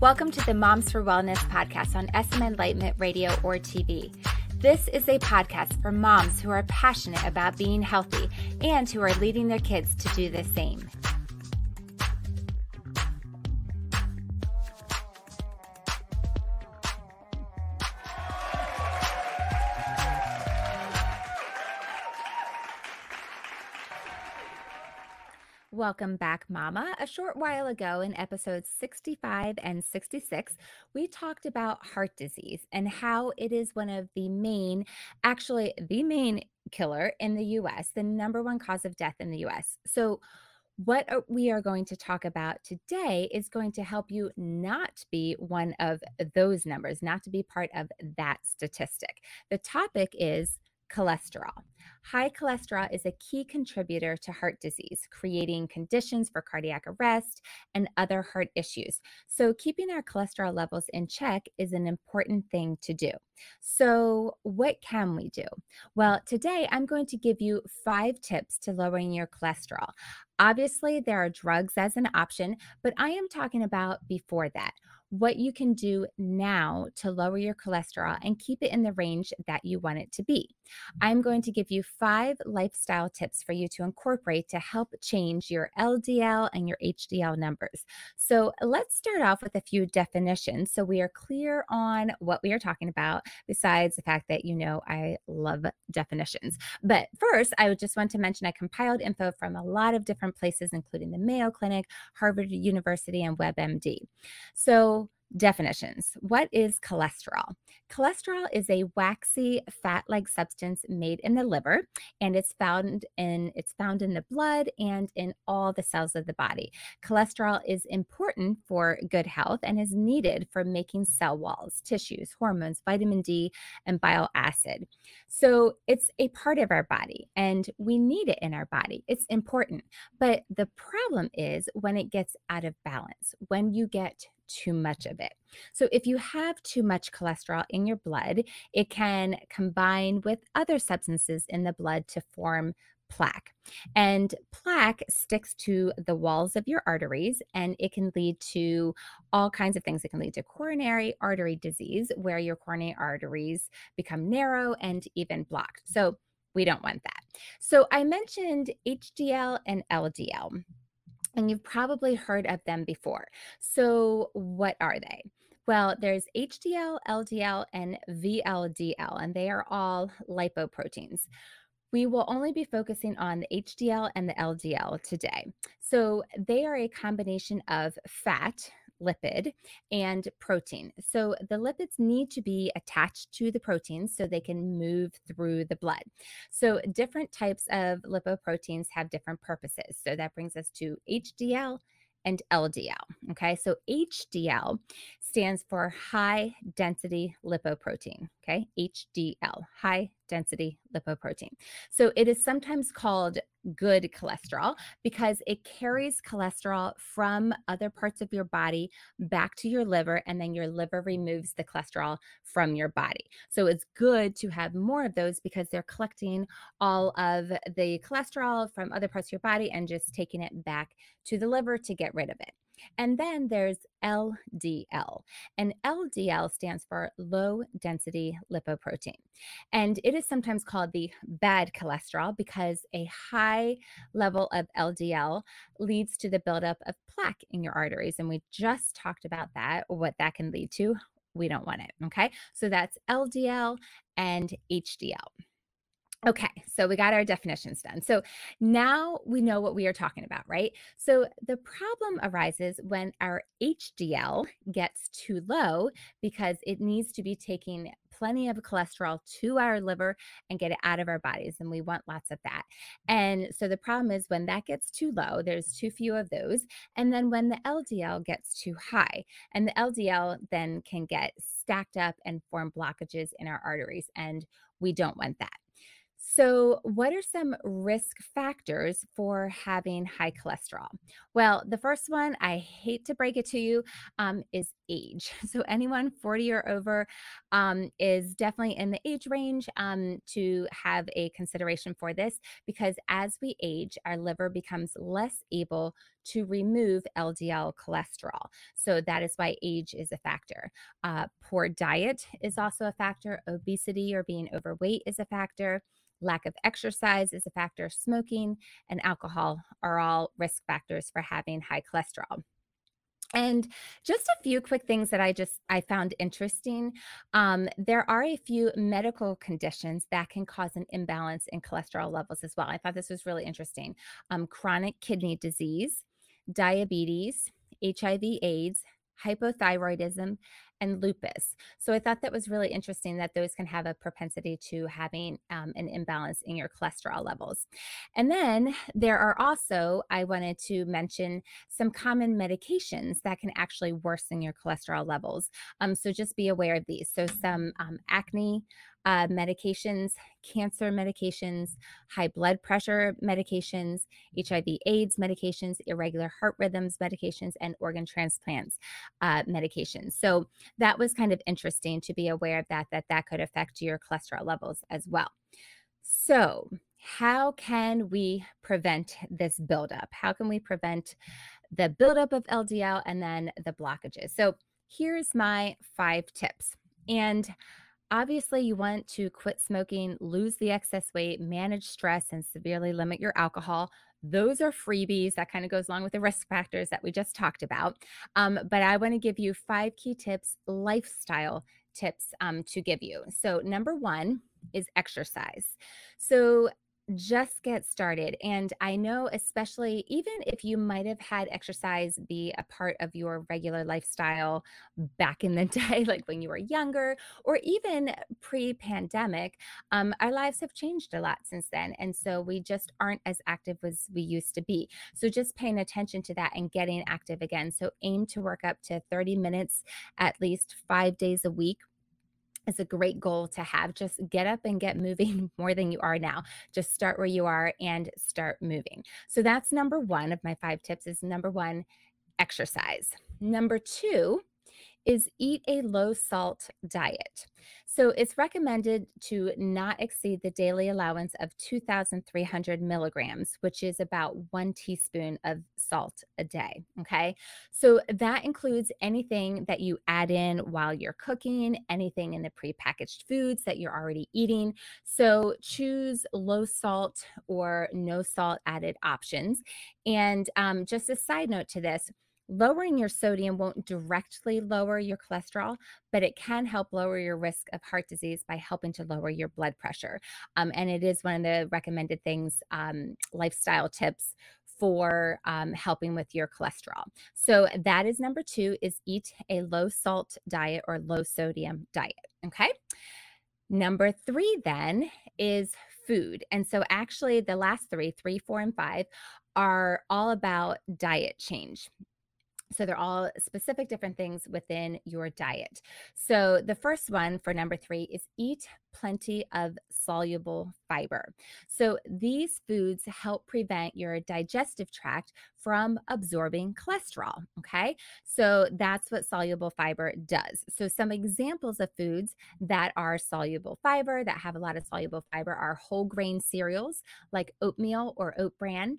Welcome to the Moms for Wellness podcast on SM Enlightenment Radio or TV. This is a podcast for moms who are passionate about being healthy and who are leading their kids to do the same. Welcome back, Mama. A short while ago in episodes 65 and 66, we talked about heart disease and how it is one of the main, actually, the main killer in the US, the number one cause of death in the US. So, what we are going to talk about today is going to help you not be one of those numbers, not to be part of that statistic. The topic is cholesterol. High cholesterol is a key contributor to heart disease, creating conditions for cardiac arrest and other heart issues. So, keeping our cholesterol levels in check is an important thing to do. So, what can we do? Well, today I'm going to give you five tips to lowering your cholesterol. Obviously, there are drugs as an option, but I am talking about before that what you can do now to lower your cholesterol and keep it in the range that you want it to be. I'm going to give you five lifestyle tips for you to incorporate to help change your LDL and your HDL numbers. So let's start off with a few definitions so we are clear on what we are talking about, besides the fact that you know I love definitions. But first, I would just want to mention I compiled info from a lot of different places, including the Mayo Clinic, Harvard University, and WebMD. So Definitions What is cholesterol? Cholesterol is a waxy fat-like substance made in the liver and it's found in it's found in the blood and in all the cells of the body. Cholesterol is important for good health and is needed for making cell walls, tissues, hormones, vitamin D, and bile acid. So it's a part of our body and we need it in our body. It's important. But the problem is when it gets out of balance, when you get too much of it. So, if you have too much cholesterol in your blood, it can combine with other substances in the blood to form plaque. And plaque sticks to the walls of your arteries and it can lead to all kinds of things. It can lead to coronary artery disease, where your coronary arteries become narrow and even blocked. So, we don't want that. So, I mentioned HDL and LDL and you've probably heard of them before. So, what are they? Well, there's HDL, LDL, and VLDL, and they are all lipoproteins. We will only be focusing on the HDL and the LDL today. So, they are a combination of fat, lipid and protein. So the lipids need to be attached to the proteins so they can move through the blood. So different types of lipoproteins have different purposes. So that brings us to HDL and LDL. Okay, so HDL stands for high density lipoprotein. Okay, HDL, high density lipoprotein. So it is sometimes called good cholesterol because it carries cholesterol from other parts of your body back to your liver, and then your liver removes the cholesterol from your body. So it's good to have more of those because they're collecting all of the cholesterol from other parts of your body and just taking it back to the liver to get rid of it. And then there's LDL. And LDL stands for low density lipoprotein. And it is sometimes called the bad cholesterol because a high level of LDL leads to the buildup of plaque in your arteries. And we just talked about that, what that can lead to. We don't want it. Okay. So that's LDL and HDL. Okay, so we got our definitions done. So now we know what we are talking about, right? So the problem arises when our HDL gets too low because it needs to be taking plenty of cholesterol to our liver and get it out of our bodies. And we want lots of that. And so the problem is when that gets too low, there's too few of those. And then when the LDL gets too high, and the LDL then can get stacked up and form blockages in our arteries. And we don't want that. So, what are some risk factors for having high cholesterol? Well, the first one, I hate to break it to you, um, is age. So, anyone 40 or over um, is definitely in the age range um, to have a consideration for this because as we age, our liver becomes less able to remove LDL cholesterol. So, that is why age is a factor. Uh, poor diet is also a factor, obesity or being overweight is a factor. Lack of exercise is a factor. Smoking and alcohol are all risk factors for having high cholesterol. And just a few quick things that I just I found interesting. Um, there are a few medical conditions that can cause an imbalance in cholesterol levels as well. I thought this was really interesting. Um, chronic kidney disease, diabetes, HIV/AIDS, hypothyroidism, and lupus. So I thought that was really interesting that those can have a propensity to having um, an imbalance in your cholesterol levels. And then there are also, I wanted to mention some common medications that can actually worsen your cholesterol levels. Um, so just be aware of these. So some um, acne uh, medications, cancer medications, high blood pressure medications, HIV AIDS medications, irregular heart rhythms medications, and organ transplants uh, medications. So that was kind of interesting to be aware of that, that that could affect your cholesterol levels as well. So, how can we prevent this buildup? How can we prevent the buildup of LDL and then the blockages? So, here's my five tips. And Obviously, you want to quit smoking, lose the excess weight, manage stress, and severely limit your alcohol. Those are freebies. That kind of goes along with the risk factors that we just talked about. Um, but I want to give you five key tips, lifestyle tips um, to give you. So, number one is exercise. So, just get started. And I know, especially even if you might have had exercise be a part of your regular lifestyle back in the day, like when you were younger, or even pre pandemic, um, our lives have changed a lot since then. And so we just aren't as active as we used to be. So just paying attention to that and getting active again. So aim to work up to 30 minutes at least five days a week is a great goal to have. Just get up and get moving more than you are now. Just start where you are and start moving. So that's number one of my five tips is number one, exercise. Number two is eat a low salt diet. So it's recommended to not exceed the daily allowance of 2,300 milligrams, which is about one teaspoon of salt a day. Okay. So that includes anything that you add in while you're cooking, anything in the prepackaged foods that you're already eating. So choose low salt or no salt added options. And um, just a side note to this, Lowering your sodium won't directly lower your cholesterol, but it can help lower your risk of heart disease by helping to lower your blood pressure. Um, and it is one of the recommended things, um, lifestyle tips for um, helping with your cholesterol. So that is number two is eat a low salt diet or low sodium diet. Okay. Number three then is food. And so actually the last three, three, four, and five are all about diet change. So they're all specific different things within your diet. So the first one for number three is eat plenty of soluble fiber. So these foods help prevent your digestive tract from absorbing cholesterol. Okay. So that's what soluble fiber does. So some examples of foods that are soluble fiber, that have a lot of soluble fiber, are whole grain cereals like oatmeal or oat bran,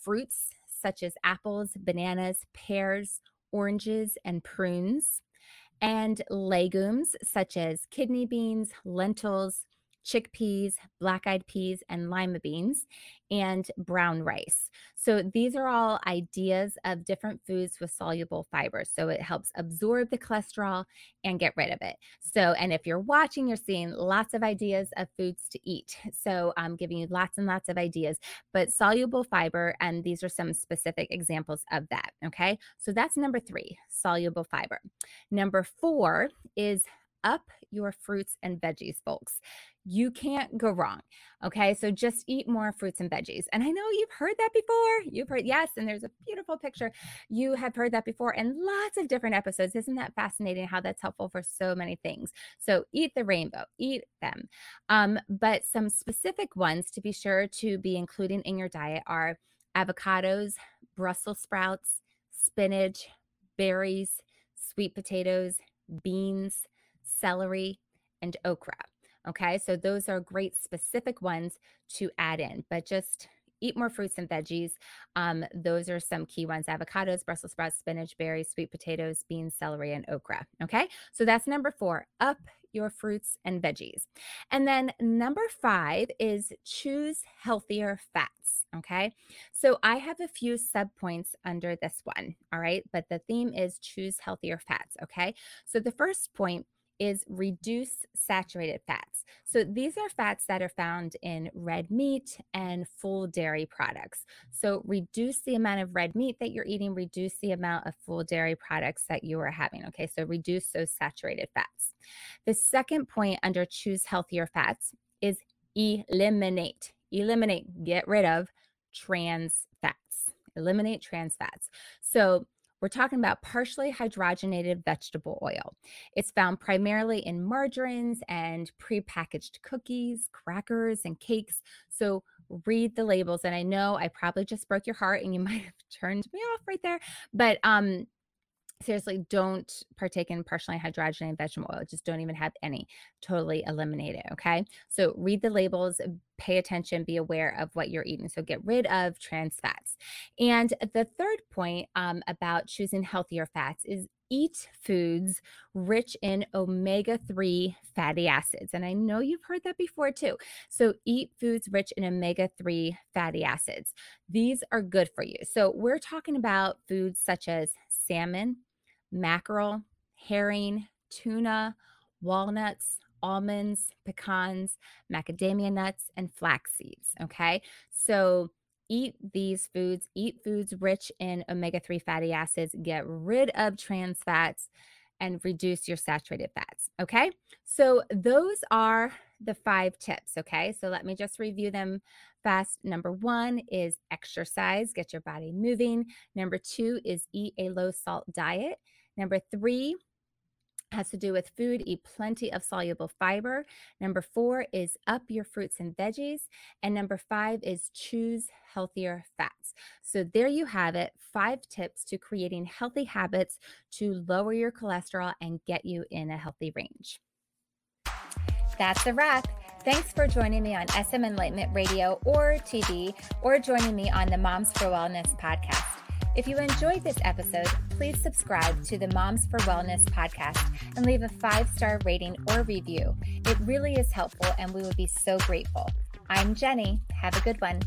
fruits such as apples, bananas, pears, oranges, and prunes, and legumes such as kidney beans, lentils, chickpeas, black eyed peas, and lima beans, and brown rice. So these are all ideas of different foods with soluble fiber. So it helps absorb the cholesterol and get rid of it. So, and if you're watching, you're seeing lots of ideas of foods to eat. So I'm giving you lots and lots of ideas, but soluble fiber, and these are some specific examples of that. Okay. So that's number three, soluble fiber. Number four is up your fruits and veggies, folks. You can't go wrong. Okay. So just eat more fruits and veggies. And I know you've heard that before. You've heard, yes. And there's a beautiful picture. You have heard that before in lots of different episodes. Isn't that fascinating how that's helpful for so many things? So eat the rainbow, eat them. Um, but some specific ones to be sure to be including in your diet are avocados, Brussels sprouts, spinach, berries, sweet potatoes, beans, celery, and okra. Okay, so those are great specific ones to add in, but just eat more fruits and veggies. Um, those are some key ones avocados, Brussels sprouts, spinach, berries, sweet potatoes, beans, celery, and okra. Okay, so that's number four up your fruits and veggies. And then number five is choose healthier fats. Okay, so I have a few sub points under this one. All right, but the theme is choose healthier fats. Okay, so the first point is reduce saturated fats. So these are fats that are found in red meat and full dairy products. So reduce the amount of red meat that you're eating, reduce the amount of full dairy products that you are having. Okay, so reduce those saturated fats. The second point under choose healthier fats is eliminate, eliminate, get rid of trans fats, eliminate trans fats. So we're talking about partially hydrogenated vegetable oil. It's found primarily in margarines and prepackaged cookies, crackers, and cakes. So read the labels. And I know I probably just broke your heart and you might have turned me off right there, but um, seriously don't partake in partially hydrogenated vegetable oil just don't even have any totally eliminate it okay so read the labels pay attention be aware of what you're eating so get rid of trans fats and the third point um, about choosing healthier fats is eat foods rich in omega 3 fatty acids. And I know you've heard that before too. So, eat foods rich in omega 3 fatty acids. These are good for you. So, we're talking about foods such as salmon, mackerel, herring, tuna, walnuts, almonds, pecans, macadamia nuts, and flax seeds. Okay. So eat these foods, eat foods rich in omega 3 fatty acids, get rid of trans fats, and reduce your saturated fats. Okay. So those are the five tips. Okay. So let me just review them fast. Number one is exercise, get your body moving. Number two is eat a low salt diet. Number three has to do with food. Eat plenty of soluble fiber. Number four is up your fruits and veggies. And number five is choose healthier fats. So there you have it five tips to creating healthy habits to lower your cholesterol and get you in a healthy range. That's a wrap. Thanks for joining me on SM Enlightenment Radio or TV, or joining me on the Moms for Wellness podcast. If you enjoyed this episode, please subscribe to the Moms for Wellness podcast and leave a five star rating or review. It really is helpful and we would be so grateful. I'm Jennie. Have a good one.